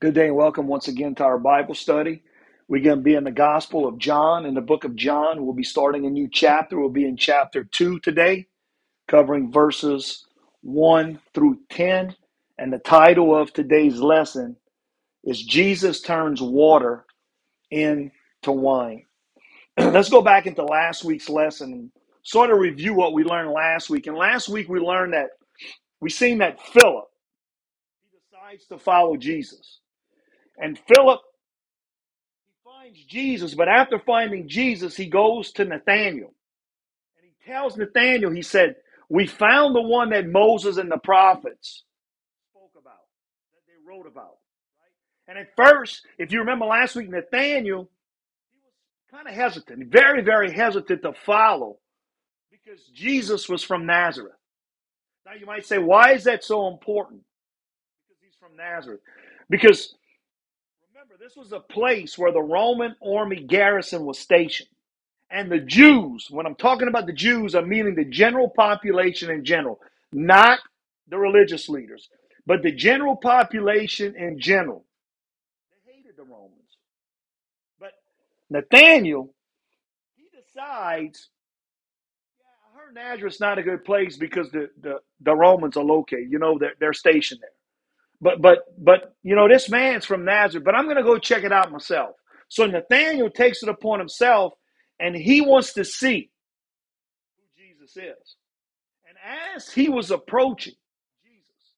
Good day and welcome once again to our Bible study. We're going to be in the Gospel of John, in the book of John. We'll be starting a new chapter. We'll be in chapter 2 today, covering verses 1 through 10. And the title of today's lesson is Jesus Turns Water into Wine. Let's go back into last week's lesson and sort of review what we learned last week. And last week we learned that we seen that Philip he decides to follow Jesus. And Philip finds Jesus, but after finding Jesus, he goes to Nathanael. And he tells Nathanael, he said, We found the one that Moses and the prophets spoke about, that they wrote about. And at first, if you remember last week, Nathanael, he was kind of hesitant, very, very hesitant to follow because Jesus was from Nazareth. Now you might say, why is that so important? Because he's from Nazareth. Because this was a place where the Roman army garrison was stationed. And the Jews, when I'm talking about the Jews, I'm meaning the general population in general, not the religious leaders, but the general population in general. They hated the Romans. But Nathaniel, he decides, yeah, I heard Nazareth's not a good place because the, the, the Romans are located. You know, they're, they're stationed there. But but but you know, this man's from Nazareth, but I'm gonna go check it out myself. So Nathaniel takes it upon himself and he wants to see who Jesus is. And as he was approaching Jesus,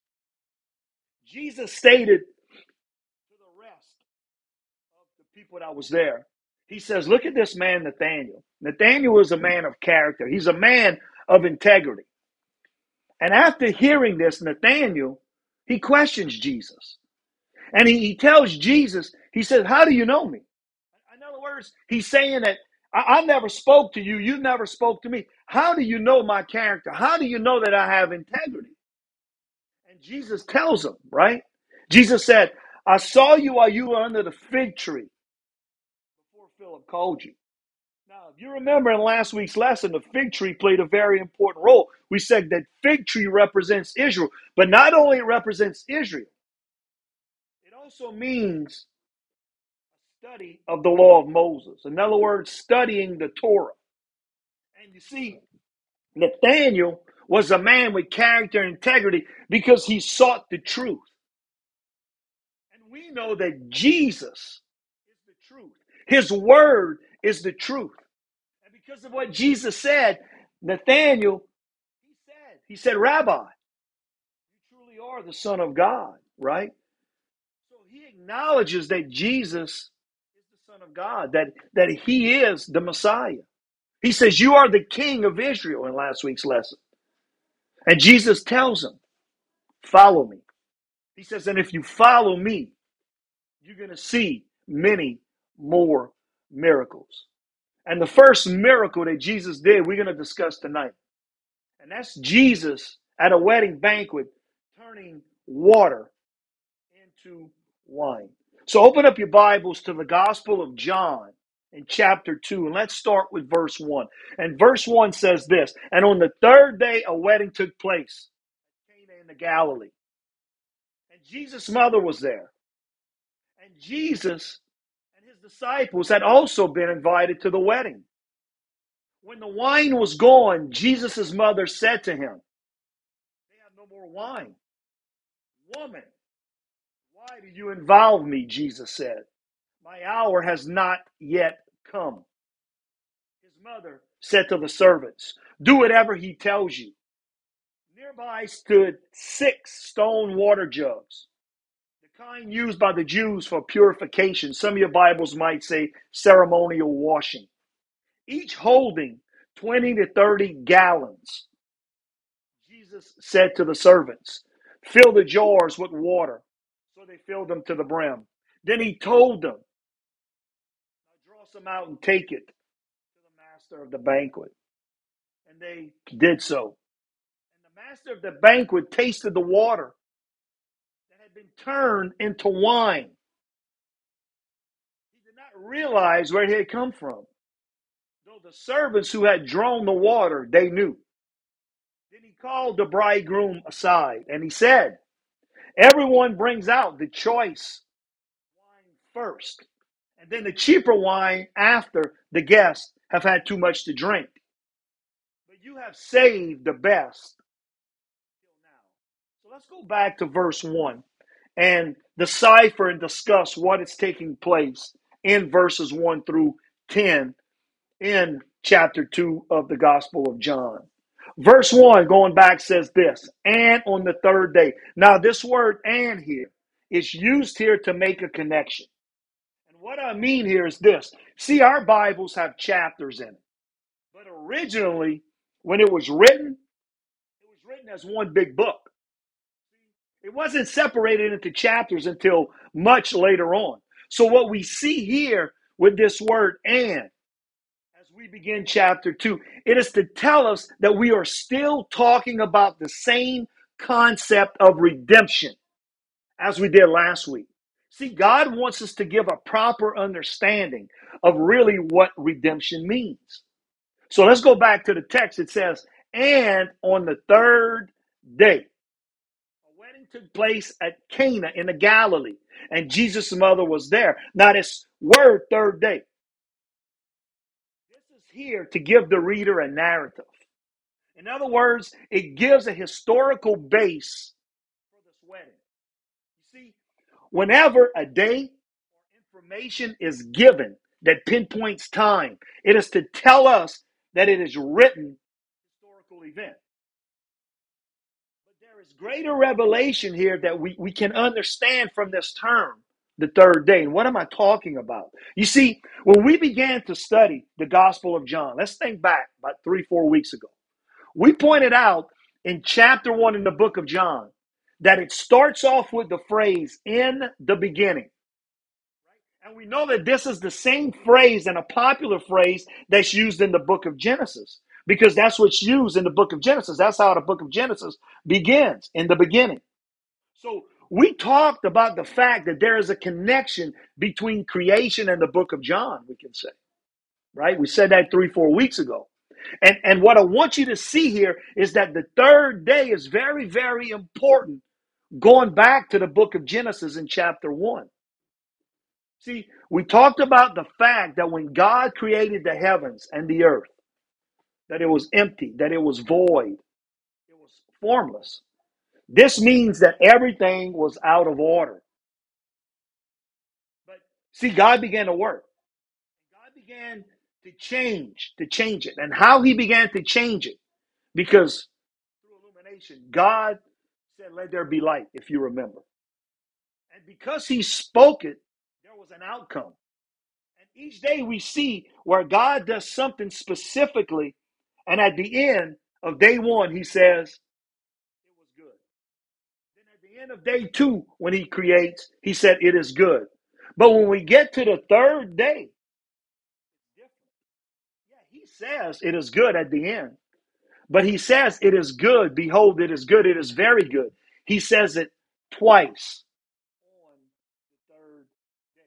Jesus stated to the rest of the people that was there, he says, Look at this man, Nathaniel. Nathaniel is a man of character, he's a man of integrity. And after hearing this, Nathaniel, he questions Jesus. And he, he tells Jesus, he says, How do you know me? In other words, he's saying that I, I never spoke to you, you never spoke to me. How do you know my character? How do you know that I have integrity? And Jesus tells him, right? Jesus said, I saw you while you were under the fig tree before Philip called you. Now, if you remember in last week's lesson, the fig tree played a very important role. We said that fig tree represents Israel, but not only it represents Israel, it also means study of the law of Moses. In other words, studying the Torah. And you see, Nathaniel was a man with character and integrity because he sought the truth. And we know that Jesus is the truth. His word is the truth. Because of what Jesus said, Nathaniel, he said, he said, Rabbi, you truly are the Son of God, right? So he acknowledges that Jesus is the Son of God, that, that he is the Messiah. He says, You are the King of Israel in last week's lesson. And Jesus tells him, Follow me. He says, And if you follow me, you're going to see many more miracles. And the first miracle that Jesus did, we're going to discuss tonight. And that's Jesus at a wedding banquet turning water into wine. So open up your Bibles to the Gospel of John in chapter 2, and let's start with verse 1. And verse 1 says this And on the third day, a wedding took place at Cana in the Galilee. And Jesus' mother was there. And Jesus disciples had also been invited to the wedding. When the wine was gone, Jesus' mother said to him, They have no more wine. Woman, why do you involve me? Jesus said. My hour has not yet come. His mother said to the servants, Do whatever he tells you. Nearby stood six stone water jugs, kind used by the Jews for purification. Some of your Bibles might say ceremonial washing, each holding 20 to 30 gallons. Jesus said to the servants, Fill the jars with water. So they filled them to the brim. Then he told them, draw some out and take it to the master of the banquet. And they did so. And the master of the banquet tasted the water been turned into wine. He did not realize where it had come from. Though the servants who had drawn the water, they knew. Then he called the bridegroom aside and he said, Everyone brings out the choice wine first, and then the cheaper wine after the guests have had too much to drink. But you have saved the best let's go back to verse 1 and decipher and discuss what is taking place in verses 1 through 10 in chapter 2 of the Gospel of John. Verse 1 going back says this, and on the third day. Now, this word and here is used here to make a connection. And what I mean here is this see, our Bibles have chapters in it, but originally, when it was written, it was written as one big book. It wasn't separated into chapters until much later on. So, what we see here with this word and, as we begin chapter 2, it is to tell us that we are still talking about the same concept of redemption as we did last week. See, God wants us to give a proper understanding of really what redemption means. So let's go back to the text. It says, and on the third day, took place at Cana in the Galilee, and Jesus' mother was there. Now, this word, third day, this is here to give the reader a narrative. In other words, it gives a historical base for this wedding. You see, whenever a day or information is given that pinpoints time, it is to tell us that it is written historical event. Greater revelation here that we, we can understand from this term, the third day. And what am I talking about? You see, when we began to study the Gospel of John, let's think back about three, four weeks ago. We pointed out in chapter one in the book of John that it starts off with the phrase in the beginning. And we know that this is the same phrase and a popular phrase that's used in the book of Genesis because that's what's used in the book of Genesis. That's how the book of Genesis begins in the beginning. So we talked about the fact that there is a connection between creation and the book of John, we can say, right? We said that three, four weeks ago. And, and what I want you to see here is that the third day is very, very important going back to the book of Genesis in chapter 1. See, we talked about the fact that when God created the heavens and the earth, that it was empty, that it was void, it was formless. This means that everything was out of order. But see, God began to work. God began to change, to change it. And how he began to change it, because through illumination, God said, Let there be light, if you remember. And because he spoke it, there was an outcome. And each day we see where God does something specifically, and at the end of day one, he says, It was good. Then at the end of day two, when he creates, he said, It is good. But when we get to the third day, he says it is good at the end. But he says it is good. Behold, it is good. It is very good. He says it twice on the third day.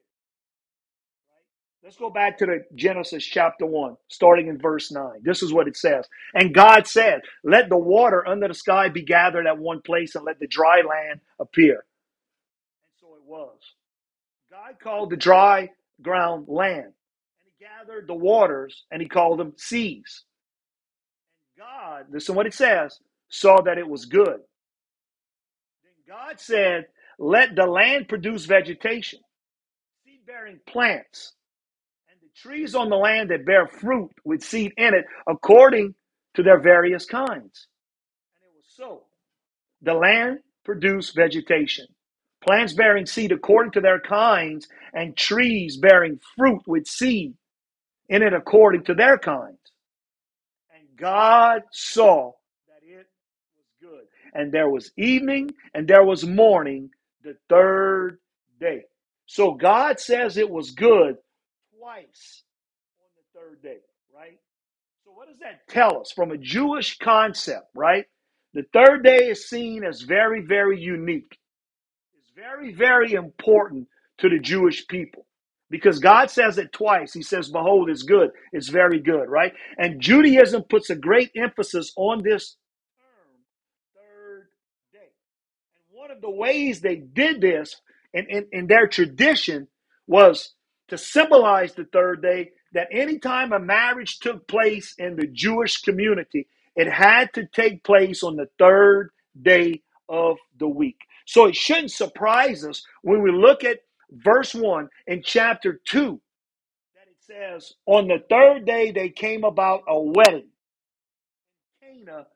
Right? Let's go back to the Genesis chapter 1, starting in verse 9. This is what it says. And God said, Let the water under the sky be gathered at one place, and let the dry land appear. And so it was. God called the dry ground land, and he gathered the waters, and he called them seas. God, listen what it says, saw that it was good. Then God said, Let the land produce vegetation, seed bearing plants, and trees on the land that bear fruit with seed in it, according to their various kinds. And it was so. The land produced vegetation, plants bearing seed according to their kinds, and trees bearing fruit with seed in it according to their kinds. And God saw that it was good. And there was evening and there was morning the third day. So God says it was good twice on the third day, right? So what does that tell us from a Jewish concept, right? The third day is seen as very, very unique. It's very, very important to the Jewish people because God says it twice. He says, Behold, it's good. It's very good, right? And Judaism puts a great emphasis on this term, third day. And one of the ways they did this in, in, in their tradition was to symbolize the third day that anytime a marriage took place in the Jewish community, it had to take place on the third day of the week. So it shouldn't surprise us when we look at verse 1 in chapter 2 that it says, On the third day they came about a wedding in Cana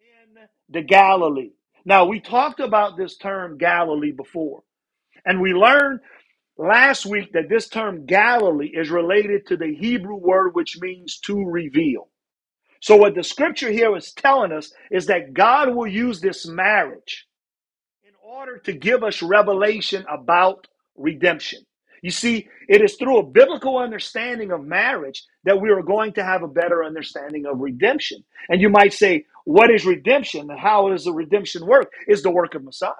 in the Galilee. Now, we talked about this term Galilee before, and we learned last week that this term Galilee is related to the Hebrew word which means to reveal. So, what the scripture here is telling us is that God will use this marriage in order to give us revelation about redemption. You see, it is through a biblical understanding of marriage that we are going to have a better understanding of redemption. And you might say, What is redemption and how does the redemption work? Is the work of Messiah.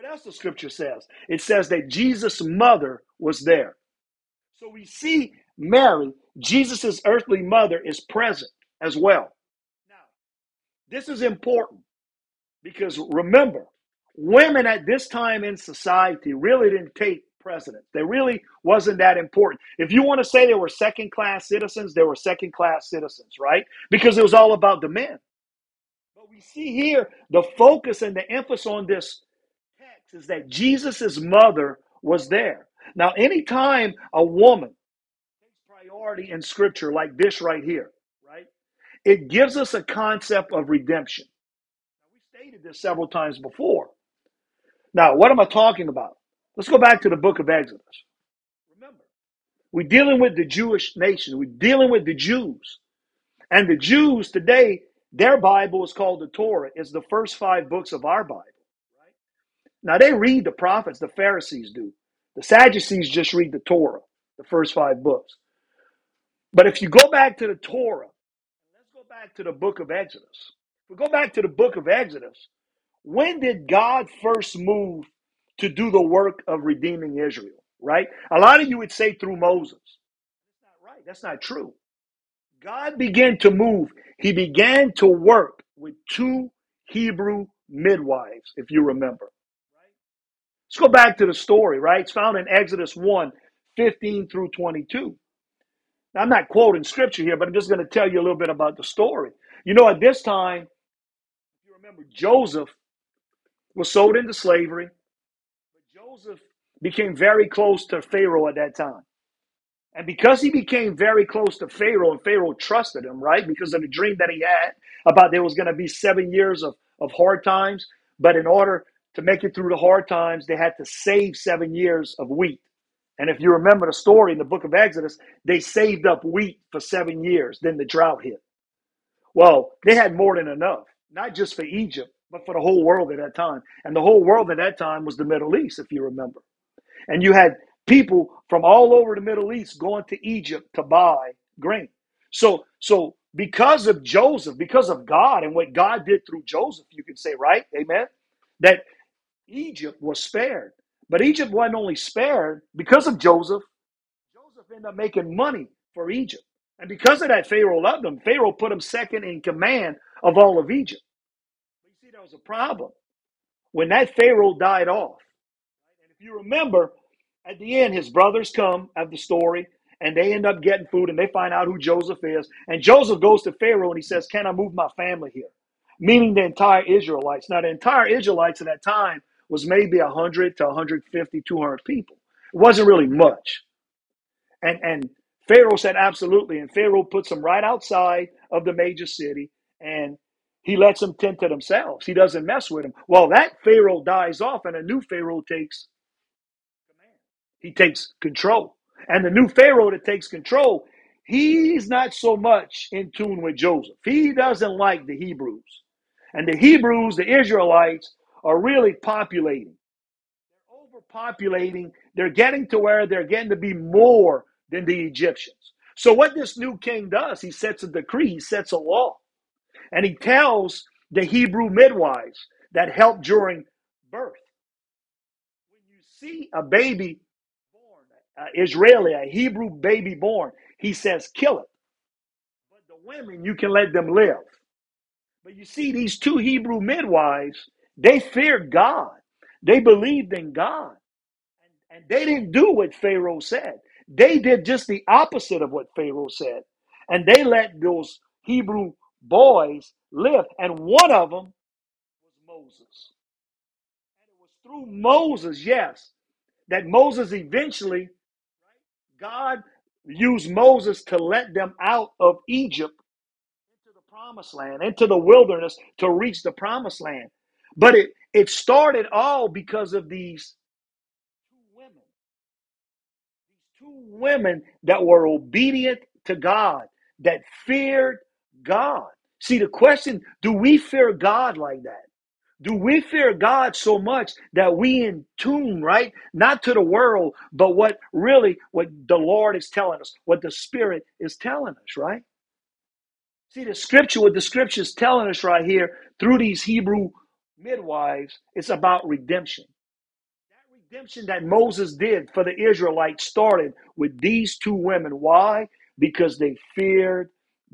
What else the scripture says. It says that Jesus' mother was there. So we see Mary, Jesus' earthly mother, is present as well. Now, this is important because remember, women at this time in society really didn't take precedence. They really wasn't that important. If you want to say they were second class citizens, they were second class citizens, right? Because it was all about the men. But we see here the focus and the emphasis on this is that Jesus' mother was there. Now, anytime a woman takes priority in scripture like this right here, right, it gives us a concept of redemption. Now, we stated this several times before. Now, what am I talking about? Let's go back to the book of Exodus. Remember, we're dealing with the Jewish nation, we're dealing with the Jews. And the Jews today, their Bible is called the Torah. It's the first five books of our Bible. Now they read the prophets, the Pharisees do. The Sadducees just read the Torah, the first five books. But if you go back to the Torah, let's go back to the book of Exodus. If we go back to the book of Exodus, when did God first move to do the work of redeeming Israel? Right? A lot of you would say through Moses. That's not right. That's not true. God began to move. He began to work with two Hebrew midwives, if you remember. Let's go back to the story, right? It's found in Exodus 1 15 through 22. Now, I'm not quoting scripture here, but I'm just going to tell you a little bit about the story. You know, at this time, you remember, Joseph was sold into slavery, but Joseph became very close to Pharaoh at that time. And because he became very close to Pharaoh, and Pharaoh trusted him, right? Because of the dream that he had about there was going to be seven years of, of hard times. But in order to make it through the hard times, they had to save seven years of wheat. And if you remember the story in the book of Exodus, they saved up wheat for seven years. Then the drought hit. Well, they had more than enough, not just for Egypt, but for the whole world at that time. And the whole world at that time was the Middle East, if you remember. And you had people from all over the Middle East going to Egypt to buy grain. So, so because of Joseph, because of God and what God did through Joseph, you can say, right? Amen. That Egypt was spared. But Egypt wasn't only spared because of Joseph. Joseph ended up making money for Egypt. And because of that, Pharaoh loved him. Pharaoh put him second in command of all of Egypt. You see, there was a problem. When that Pharaoh died off, and if you remember, at the end, his brothers come at the story and they end up getting food and they find out who Joseph is. And Joseph goes to Pharaoh and he says, Can I move my family here? Meaning the entire Israelites. Now, the entire Israelites at that time was maybe 100 to 150, 200 people. It wasn't really much. And, and Pharaoh said, Absolutely. And Pharaoh puts them right outside of the major city and he lets them tend to themselves. He doesn't mess with them. Well, that Pharaoh dies off and a new Pharaoh takes command. He takes control. And the new Pharaoh that takes control, he's not so much in tune with Joseph. He doesn't like the Hebrews. And the Hebrews, the Israelites, are really populating. They're overpopulating. They're getting to where they're getting to be more than the Egyptians. So, what this new king does, he sets a decree, he sets a law, and he tells the Hebrew midwives that help during birth when you see a baby born, uh, Israeli, a Hebrew baby born, he says, kill it. But the women, you can let them live. But you see, these two Hebrew midwives, they feared God. They believed in God. And they didn't do what Pharaoh said. They did just the opposite of what Pharaoh said. And they let those Hebrew boys live. And one of them was Moses. And it was through Moses, yes, that Moses eventually, God used Moses to let them out of Egypt into the promised land, into the wilderness to reach the promised land. But it, it started all because of these two women two women that were obedient to God, that feared God. See, the question do we fear God like that? Do we fear God so much that we in tune, right? Not to the world, but what really what the Lord is telling us, what the Spirit is telling us, right? See, the scripture, what the scripture is telling us right here through these Hebrew midwives, it's about redemption. That redemption that Moses did for the Israelites started with these two women. Why? Because they feared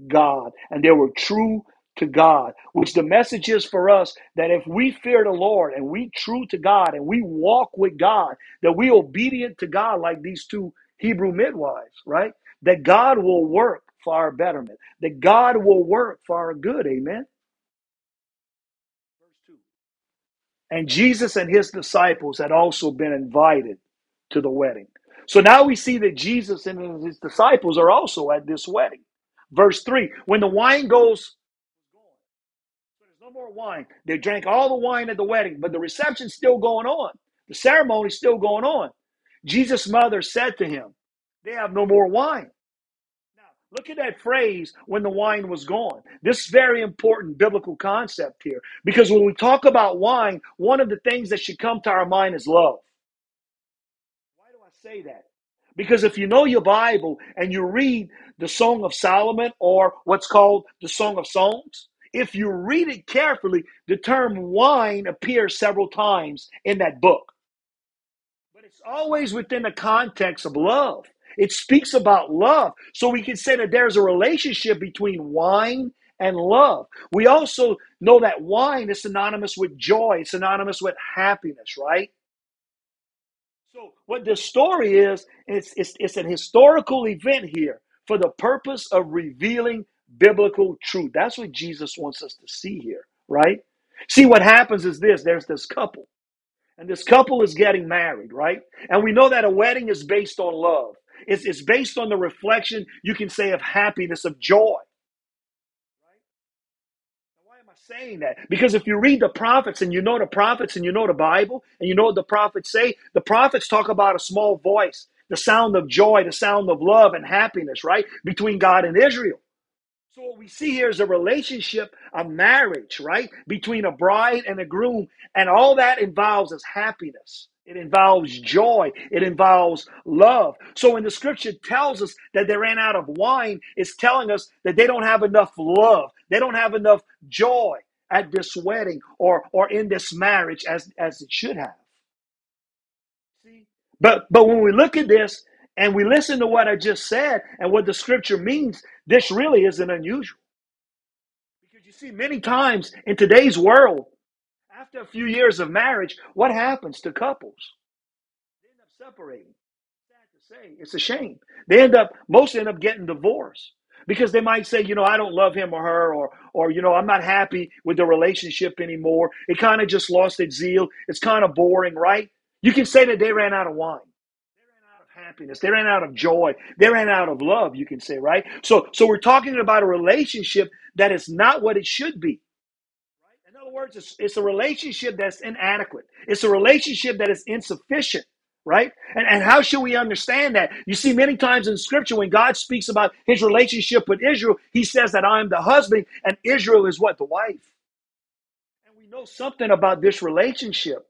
God and they were true to God, which the message is for us that if we fear the Lord and we true to God and we walk with God, that we obedient to God like these two Hebrew midwives, right? That God will work for our betterment, that God will work for our good. Amen. Verse 2. And Jesus and his disciples had also been invited to the wedding. So now we see that Jesus and his disciples are also at this wedding. Verse 3 When the wine goes, there's no more wine. They drank all the wine at the wedding, but the reception's still going on. The ceremony's still going on. Jesus' mother said to him, They have no more wine. Look at that phrase when the wine was gone. This is very important biblical concept here because when we talk about wine, one of the things that should come to our mind is love. Why do I say that? Because if you know your Bible and you read the Song of Solomon or what's called the Song of Songs, if you read it carefully, the term wine appears several times in that book. But it's always within the context of love. It speaks about love. So we can say that there's a relationship between wine and love. We also know that wine is synonymous with joy, it's synonymous with happiness, right? So what the story is, it's, it's, it's an historical event here for the purpose of revealing biblical truth. That's what Jesus wants us to see here, right? See, what happens is this there's this couple, and this couple is getting married, right? And we know that a wedding is based on love. It's, it's based on the reflection, you can say, of happiness, of joy. Why am I saying that? Because if you read the prophets and you know the prophets and you know the Bible and you know what the prophets say, the prophets talk about a small voice, the sound of joy, the sound of love and happiness, right? Between God and Israel. So what we see here is a relationship, a marriage, right? Between a bride and a groom. And all that involves is happiness. It involves joy. It involves love. So when the scripture tells us that they ran out of wine, it's telling us that they don't have enough love. They don't have enough joy at this wedding or, or in this marriage as, as it should have. See? But but when we look at this and we listen to what I just said and what the scripture means, this really isn't unusual. Because you see, many times in today's world, after a few years of marriage, what happens to couples? They end up separating. Sad to say, it's a shame. They end up most end up getting divorced because they might say, you know, I don't love him or her, or or you know, I'm not happy with the relationship anymore. It kind of just lost its zeal. It's kind of boring, right? You can say that they ran out of wine. They ran out of happiness. They ran out of joy. They ran out of love. You can say, right? So, so we're talking about a relationship that is not what it should be. Words, it's, it's a relationship that's inadequate. It's a relationship that is insufficient, right? And, and how should we understand that? You see, many times in scripture, when God speaks about his relationship with Israel, he says that I am the husband and Israel is what? The wife. And we know something about this relationship.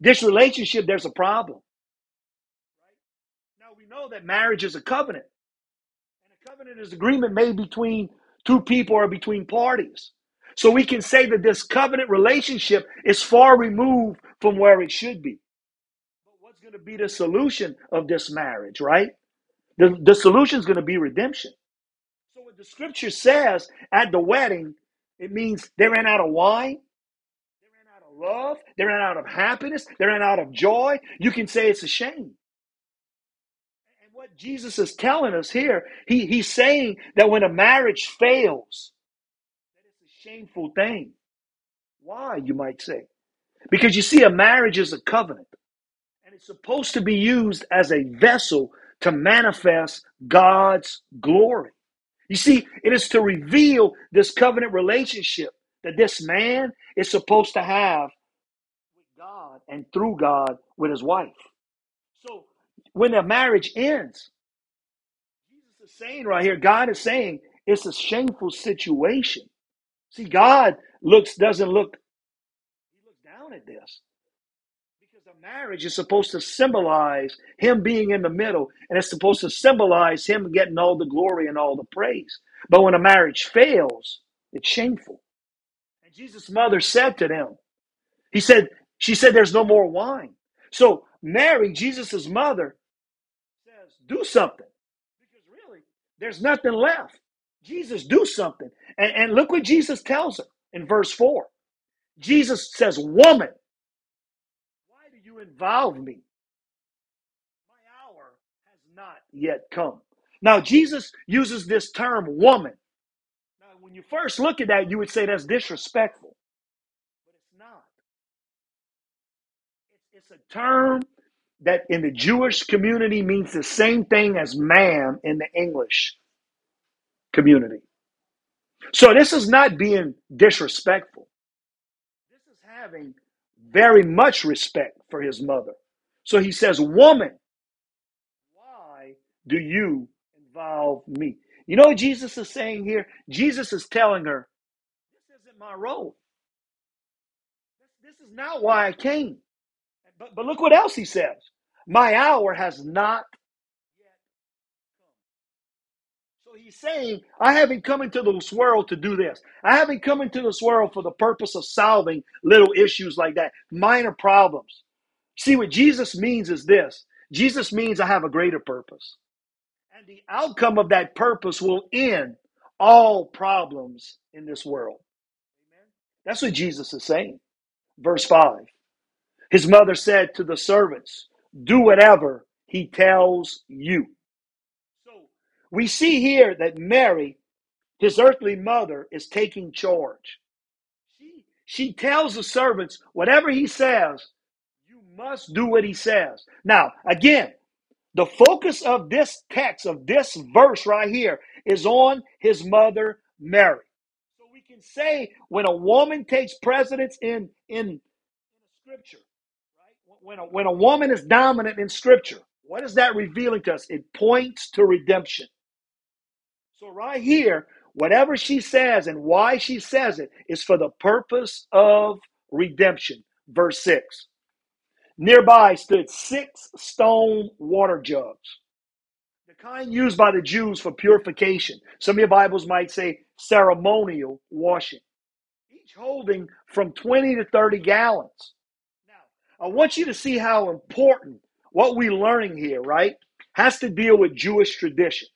This relationship, there's a problem. Now we know that marriage is a covenant, and a covenant is agreement made between two people or between parties. So we can say that this covenant relationship is far removed from where it should be. But what's going to be the solution of this marriage, right? The, the solution is going to be redemption. So what the scripture says at the wedding, it means they ran out of wine, they ran out of love, they ran out of happiness, they ran out of joy. You can say it's a shame. And what Jesus is telling us here. He, he's saying that when a marriage fails, shameful thing. Why, you might say? Because you see, a marriage is a covenant, and it's supposed to be used as a vessel to manifest God's glory. You see, it is to reveal this covenant relationship that this man is supposed to have with God and through God with his wife. So when the marriage ends, Jesus is saying right here, God is saying it's a shameful situation. See, God looks doesn't look, he looks down at this. Because a marriage is supposed to symbolize him being in the middle, and it's supposed to symbolize him getting all the glory and all the praise. But when a marriage fails, it's shameful. And Jesus' mother said to them, He said, She said, There's no more wine. So Mary, Jesus' mother, says, Do something. Because really, there's nothing left. Jesus, do something. And, and look what Jesus tells her in verse 4. Jesus says, Woman, why do you involve me? My hour has not yet come. Now, Jesus uses this term, woman. Now, when you first look at that, you would say that's disrespectful, but it's not. It's, it's a term that in the Jewish community means the same thing as man in the English community. So, this is not being disrespectful. This is having very much respect for his mother. So, he says, Woman, why do you involve me? You know what Jesus is saying here? Jesus is telling her, This isn't my role. This, is not why I came. But, but look what else he says. My hour has not he's saying, I haven't come into this world to do this. I haven't come into this world for the purpose of solving little issues like that, minor problems. See, what Jesus means is this Jesus means I have a greater purpose. And the outcome of that purpose will end all problems in this world. That's what Jesus is saying. Verse 5. His mother said to the servants, Do whatever he tells you. We see here that Mary, his earthly mother, is taking charge. She, she tells the servants, Whatever he says, you must do what he says. Now, again, the focus of this text, of this verse right here, is on his mother, Mary. So we can say when a woman takes precedence in, in scripture, right? When a, when a woman is dominant in scripture, what is that revealing to us? It points to redemption. So, right here, whatever she says and why she says it is for the purpose of redemption. Verse 6. Nearby stood six stone water jugs, the kind used by the Jews for purification. Some of your Bibles might say ceremonial washing, each holding from 20 to 30 gallons. Now, I want you to see how important what we're learning here, right, has to deal with Jewish tradition.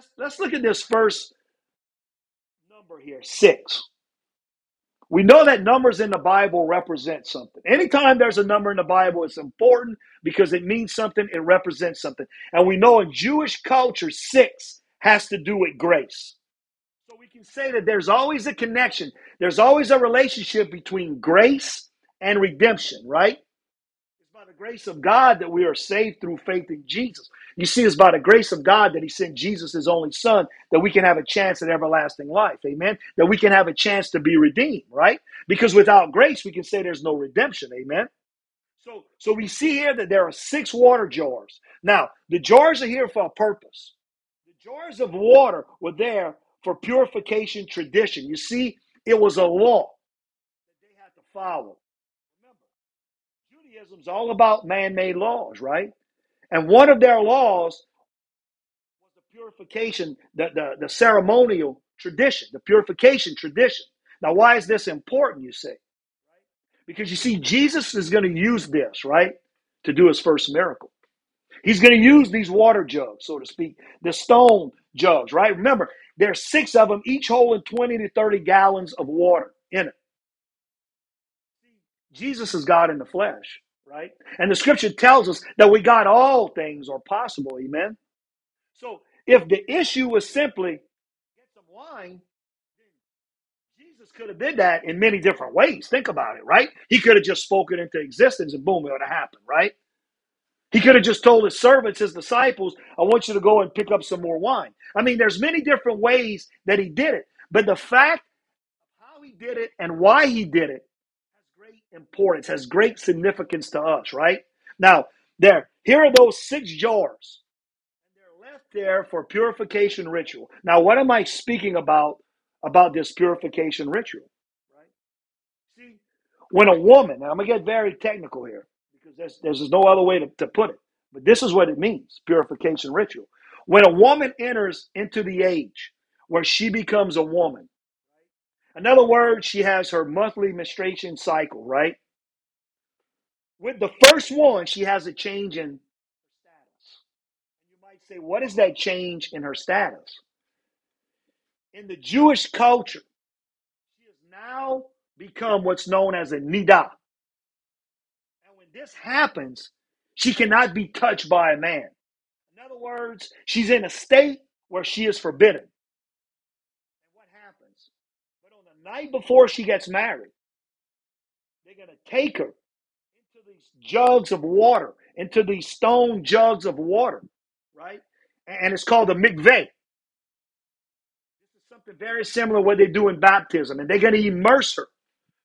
Let's let's look at this first number here, six. We know that numbers in the Bible represent something. Anytime there's a number in the Bible, it's important because it means something, it represents something. And we know in Jewish culture, six has to do with grace. So we can say that there's always a connection, there's always a relationship between grace and redemption, right? It's by the grace of God that we are saved through faith in Jesus. You see, it's by the grace of God that He sent Jesus, His only Son, that we can have a chance at everlasting life. Amen. That we can have a chance to be redeemed, right? Because without grace, we can say there's no redemption. Amen. So, so we see here that there are six water jars. Now, the jars are here for a purpose. The jars of water were there for purification tradition. You see, it was a law that they had to follow. Remember, Judaism's all about man-made laws, right? And one of their laws was the purification, the, the, the ceremonial tradition, the purification tradition. Now, why is this important, you say? Because you see, Jesus is going to use this, right, to do his first miracle. He's going to use these water jugs, so to speak, the stone jugs, right? Remember, there's six of them, each holding 20 to 30 gallons of water in it. Jesus is God in the flesh, right? And the scripture tells us that we got all things are possible, amen. So if the issue was simply get some wine, Jesus could have did that in many different ways. Think about it, right? He could have just spoken into existence and boom, it would have happened, right? He could have just told his servants, his disciples, I want you to go and pick up some more wine. I mean, there's many different ways that he did it. But the fact of how he did it and why he did it importance, has great significance to us, right? Now, there, here are those six jars. They're left there for purification ritual. Now, what am I speaking about about this purification ritual? Right? See, when a woman, now I'm gonna get very technical here because there's there's no other way to, to put it, but this is what it means: purification ritual. When a woman enters into the age where she becomes a woman, in other words, she has her monthly menstruation cycle, right? With the first one, she has a change in status. You might say, what is that change in her status? In the Jewish culture, she has now become what's known as a nidah. And when this happens, she cannot be touched by a man. In other words, she's in a state where she is forbidden. And what happens? But on the night before she gets married, they're going to take her into these jugs of water, into these stone jugs of water, right? And it's called a mikveh. This is something very similar what they do in baptism. And they're going to immerse her.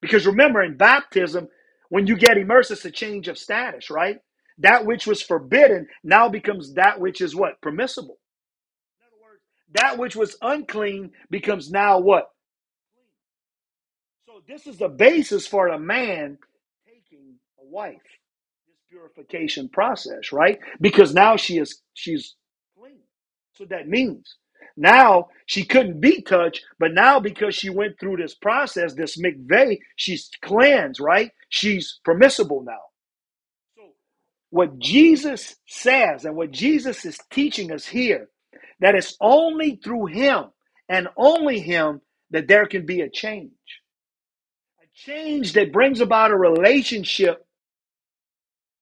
Because remember, in baptism, when you get immersed, it's a change of status, right? That which was forbidden now becomes that which is what? Permissible. In other words, that which was unclean becomes now what? This is the basis for a man taking a wife. This purification process, right? Because now she is she's clean. So that means now she couldn't be touched, but now because she went through this process, this mikveh, she's cleansed, right? She's permissible now. So what Jesus says and what Jesus is teaching us here, that it's only through him and only him that there can be a change. Change that brings about a relationship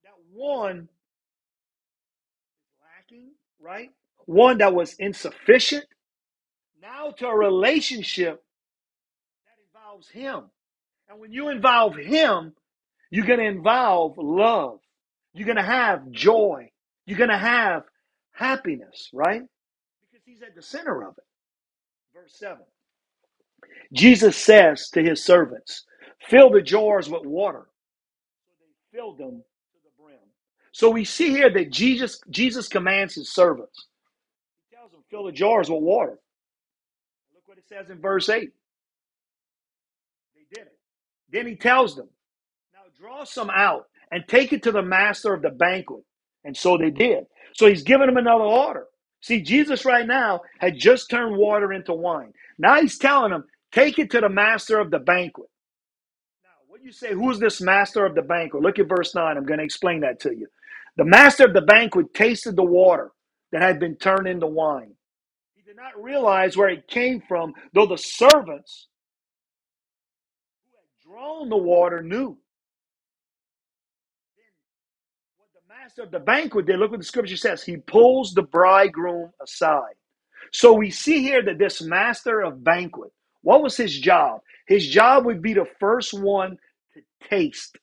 that one lacking, right? One that was insufficient, now to a relationship that involves him. And when you involve him, you're going to involve love. You're going to have joy. You're going to have happiness, right? Because he's at the center of it. Verse 7. Jesus says to his servants, Fill the jars with water. So they filled them to the brim. So we see here that Jesus, Jesus commands his servants. He tells them, Fill the jars with water. Look what it says in verse 8. They did it. Then he tells them, Now draw some out and take it to the master of the banquet. And so they did. So he's giving them another order. See, Jesus right now had just turned water into wine. Now he's telling them, Take it to the master of the banquet. You say, who's this master of the banquet? Look at verse 9. I'm going to explain that to you. The master of the banquet tasted the water that had been turned into wine. He did not realize where it came from, though the servants who had drawn the water knew. What the master of the banquet did, look what the scripture says. He pulls the bridegroom aside. So we see here that this master of banquet, what was his job? His job would be the first one taste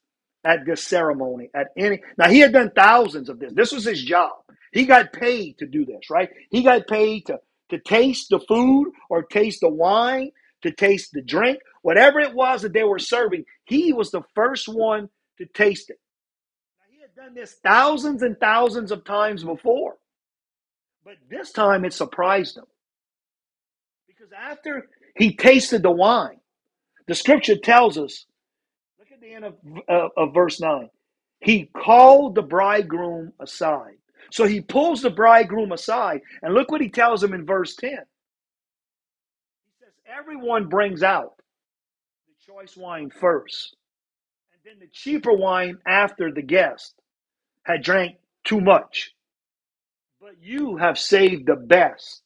at this ceremony at any now he had done thousands of this. This was his job. He got paid to do this right? He got paid to to taste the food or taste the wine to taste the drink whatever it was that they were serving he was the first one to taste it. Now, he had done this thousands and thousands of times before but this time it surprised him. Because after he tasted the wine the scripture tells us the end of, uh, of verse 9. He called the bridegroom aside. So he pulls the bridegroom aside, and look what he tells him in verse 10. He says, Everyone brings out the choice wine first, and then the cheaper wine after the guest had drank too much. But you have saved the best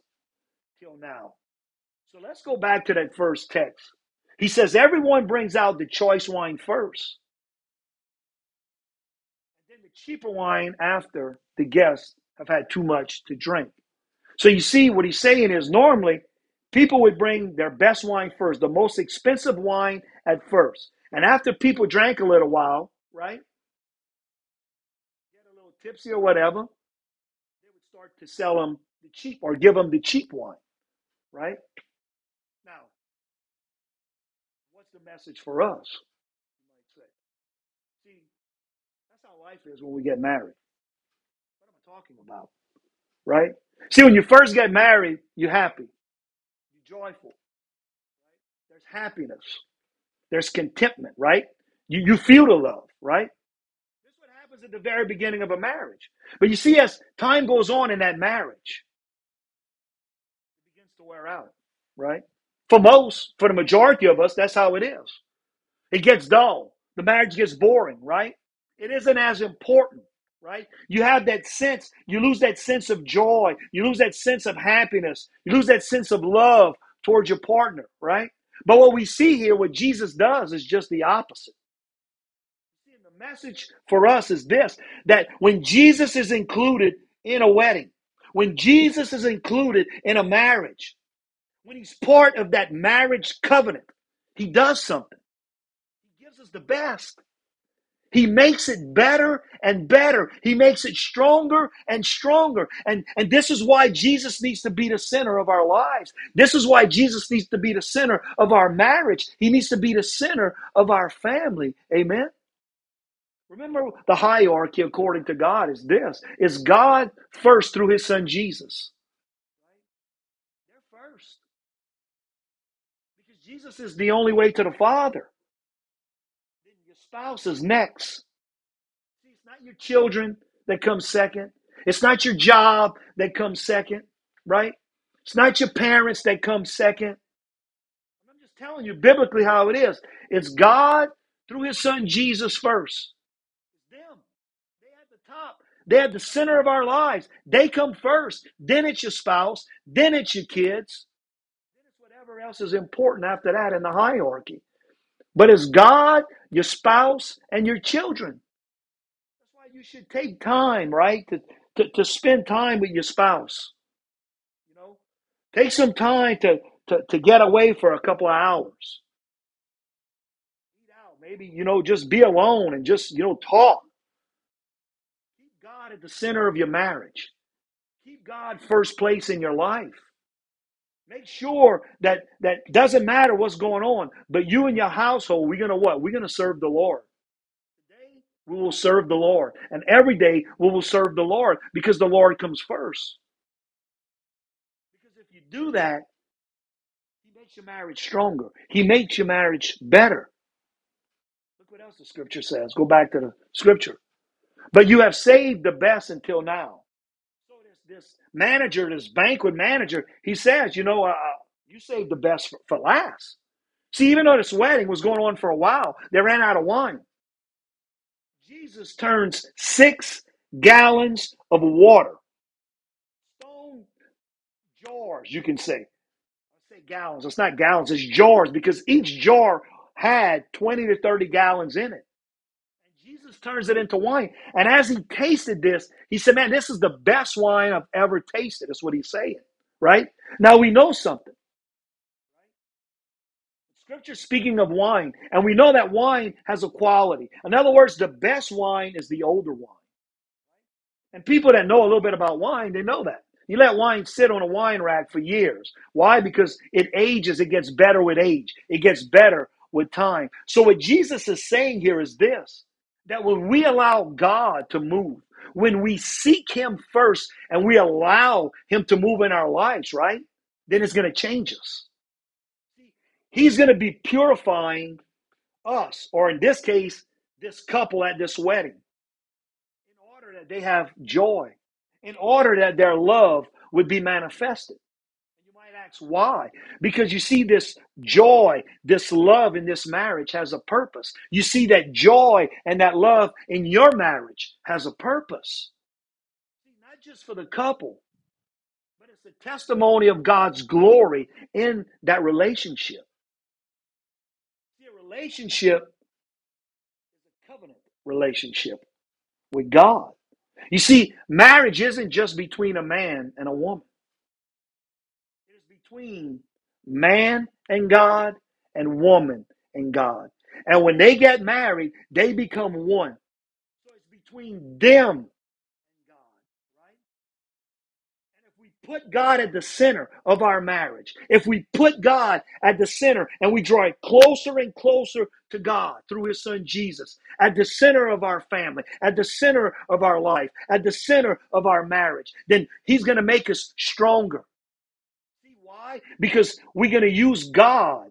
till now. So let's go back to that first text. He says, Everyone brings out the choice wine first then the cheaper wine after the guests have had too much to drink. So you see, what he's saying is normally people would bring their best wine first, the most expensive wine at first. And after people drank a little while, right, get a little tipsy or whatever, they would start to sell them the cheap or give them the cheap wine, right? Message for us? See, that's how life is when we get married. What am I talking about? Right? See, when you first get married, you're happy, you're joyful. There's happiness, there's contentment, right? You, you feel the love, right? This is what happens at the very beginning of a marriage. But you see, as time goes on in that marriage, it begins to wear out, right? For most, for the majority of us, that's how it is. It gets dull. The marriage gets boring, right? It isn't as important, right? You have that sense, you lose that sense of joy, you lose that sense of happiness, you lose that sense of love towards your partner, right? But what we see here, what Jesus does, is just the opposite. The message for us is this that when Jesus is included in a wedding, when Jesus is included in a marriage, when he's part of that marriage covenant, he does something. He gives us the best. He makes it better and better. He makes it stronger and stronger. And, and this is why Jesus needs to be the center of our lives. This is why Jesus needs to be the center of our marriage. He needs to be the center of our family. Amen. Remember the hierarchy according to God is this is God first through his son Jesus. They're first. Because Jesus is the only way to the Father. Then your spouse is next. It's not your children that come second. It's not your job that comes second, right? It's not your parents that come second. I'm just telling you biblically how it is. It's God through his son Jesus first. Them. They at the top. They at the center of our lives. They come first. Then it's your spouse. Then it's your kids. Whatever else is important after that in the hierarchy. But it's God, your spouse, and your children. That's why you should take time, right, to, to, to spend time with your spouse. You know, take some time to, to, to get away for a couple of hours. Maybe, you know, just be alone and just, you know, talk. Keep God at the center of your marriage. Keep God first place in your life. Make sure that that doesn't matter what's going on, but you and your household, we're gonna what? We're gonna serve the Lord. Today we will serve the Lord, and every day we will serve the Lord because the Lord comes first. Because if you do that, He makes your marriage stronger. He makes your marriage better. Look what else the Scripture says. Go back to the Scripture. But you have saved the best until now. This manager, this banquet manager, he says, you know, uh, uh, you saved the best for, for last. See, even though this wedding was going on for a while, they ran out of wine. Jesus turns six gallons of water, stone jars, you can say. I say gallons. It's not gallons, it's jars because each jar had 20 to 30 gallons in it. Turns it into wine. And as he tasted this, he said, Man, this is the best wine I've ever tasted. That's what he's saying. Right? Now we know something. Scripture speaking of wine, and we know that wine has a quality. In other words, the best wine is the older wine. And people that know a little bit about wine, they know that. You let wine sit on a wine rack for years. Why? Because it ages, it gets better with age, it gets better with time. So, what Jesus is saying here is this that when we allow God to move, when we seek Him first and we allow Him to move in our lives, right? Then it's going to change us. He's going to be purifying us, or in this case, this couple at this wedding, in order that they have joy, in order that their love would be manifested. Ask why? Because you see, this joy, this love in this marriage has a purpose. You see that joy and that love in your marriage has a purpose. Not just for the couple, but it's a testimony of God's glory in that relationship. A relationship is a covenant relationship. with God. You see, marriage isn't just between a man and a woman, between man and God and woman and God. And when they get married, they become one. So it's between them and God, right? And if we put God at the center of our marriage, if we put God at the center and we draw it closer and closer to God through His Son Jesus, at the center of our family, at the center of our life, at the center of our marriage, then He's going to make us stronger. Why? Because we're going to use God in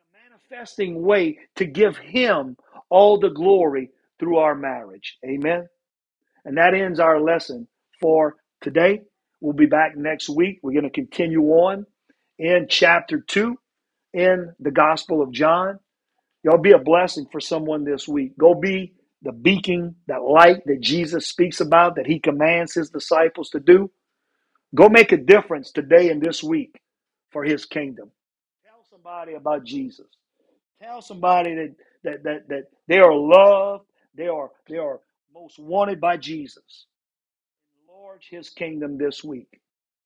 a manifesting way to give Him all the glory through our marriage. Amen. And that ends our lesson for today. We'll be back next week. We're going to continue on in chapter 2 in the Gospel of John. Y'all be a blessing for someone this week. Go be the beacon, that light that Jesus speaks about, that he commands his disciples to do. Go make a difference today and this week for his kingdom. Tell somebody about Jesus. Tell somebody that that that, that they are loved, they are they are most wanted by Jesus. enlarge his kingdom this week.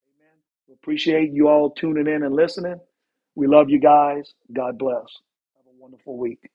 Amen. We appreciate you all tuning in and listening. We love you guys. God bless. Have a wonderful week.